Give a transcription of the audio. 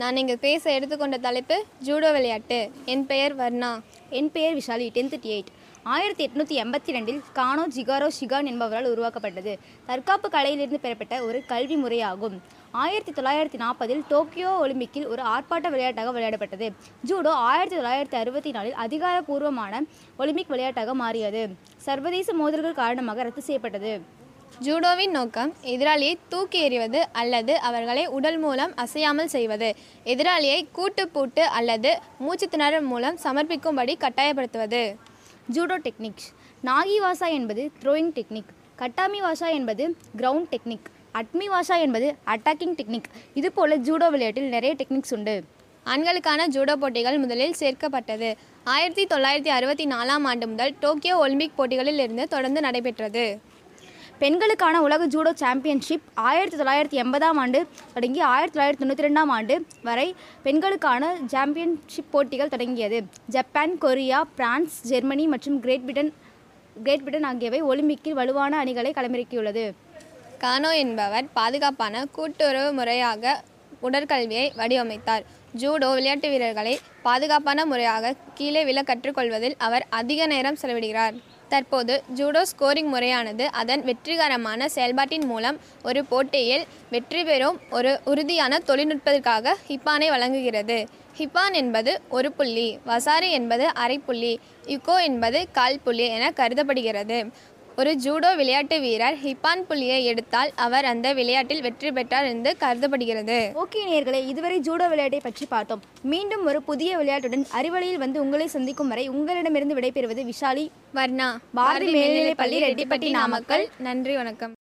நான் இங்கு பேச எடுத்துக்கொண்ட தலைப்பு ஜூடோ விளையாட்டு. என் பெயர் வர்ணா. என் பெயர் விஷாலி டென்த் எயிட் ஆயிரத்தி எட்நூற்றி எண்பத்தி ரெண்டில் கானோ ஜிகாரோ ஷிகான் என்பவரால் உருவாக்கப்பட்டது. தற்காப்பு கலையிலிருந்து பெறப்பட்ட ஒரு கல்வி முறையாகும். ஆயிரத்தி தொள்ளாயிரத்தி நாற்பதில் டோக்கியோ ஒலிம்பிக்கில் ஒரு ஆர்ப்பாட்ட விளையாட்டாக விளையாடப்பட்டது. ஜூடோ ஆயிரத்தி தொள்ளாயிரத்தி அறுபத்தி நாலில் அதிகாரப்பூர்வமான ஒலிம்பிக் விளையாட்டாக மாறியது. சர்வதேச மோதல்கள் காரணமாக ரத்து செய்யப்பட்டது. ஜூடோவின் நோக்கம் எதிராளியை தூக்கி எறிவது அல்லது அவர்களை உடல் மூலம் அசையாமல் செய்வது. எதிராளியை கூட்டு பூட்டு அல்லது மூச்சு திணறல் மூலம் சமர்ப்பிக்கும்படி கட்டாயப்படுத்துவது. ஜூடோ டெக்னிக்ஸ் நாகி வாசா என்பது த்ரோயிங் டெக்னிக். கட்டாமி வாசா என்பது கிரவுண்ட் டெக்னிக். அட்மி வாசா என்பது அட்டாக்கிங் டெக்னிக். இதுபோல ஜூடோ விளையாட்டில் நிறைய டெக்னிக்ஸ் உண்டு. ஆண்களுக்கான ஜூடோ போட்டிகள் முதலில் சேர்க்கப்பட்டது. ஆயிரத்தி தொள்ளாயிரத்தி அறுபத்தி நாலாம் ஆண்டு முதல் டோக்கியோ ஒலிம்பிக் போட்டிகளில் இருந்து தொடர்ந்து நடைபெற்றது. பெண்களுக்கான உலக ஜூடோ சாம்பியன்ஷிப் ஆயிரத்தி தொள்ளாயிரத்தி எண்பதாம் ஆண்டு தொடங்கி ஆயிரத்தி தொள்ளாயிரத்தி தொண்ணூற்றி ரெண்டாம் ஆண்டு வரை பெண்களுக்கான சாம்பியன்ஷிப் போட்டிகள் தொடங்கியது. ஜப்பான் கொரியா பிரான்ஸ் ஜெர்மனி மற்றும் கிரேட் பிரிட்டன் கிரேட் பிரிட்டன் ஆகியவை ஒலிம்பிக்கில் வலுவான அணிகளை களமிறக்கியுள்ளது. கானோ என்பவர் பாதுகாப்பான கூட்டுறவு முறையாக உடற்கல்வியை வடிவமைத்தார். ஜூடோ விளையாட்டு வீரர்களை பாதுகாப்பான முறையாக கீழே விழ கற்றுக்கொள்வதில் அவர் அதிக நேரம் செலவிடுகிறார். தற்போது ஜூடோ ஸ்கோரிங் முறையானது அதன் வெற்றிகரமான செயல்பாட்டின் மூலம் ஒரு போட்டியில் வெற்றி பெறும் ஒரு உறுதியான தொழில்நுட்பத்திற்காக ஹிப்பானை வழங்குகிறது. ஹிப்பான் என்பது ஒரு புள்ளி வசாரி என்பது அரை புள்ளி யுகோ என்பது கால் புள்ளி என கருதப்படுகிறது. ஒரு ஜூடோ விளையாட்டு வீரர் ஹிப்பான் புள்ளியை எடுத்தால் அவர் அந்த விளையாட்டில் வெற்றி பெற்றார் என்று கருதப்படுகிறது. ஓகே நேயர்களே இதுவரை ஜூடோ விளையாட்டை பற்றி பார்த்தோம். மீண்டும் ஒரு புதிய விளையாட்டுடன் அறிவலையில் வந்து உங்களை சந்திக்கும் வரை உங்களிடமிருந்து விடைபெறுவது விஷாலி. வர்ணா. பாரதி மேல்நிலைப்பள்ளி, ரெட்டிப்பட்டி, நாமக்கல். நன்றி வணக்கம்.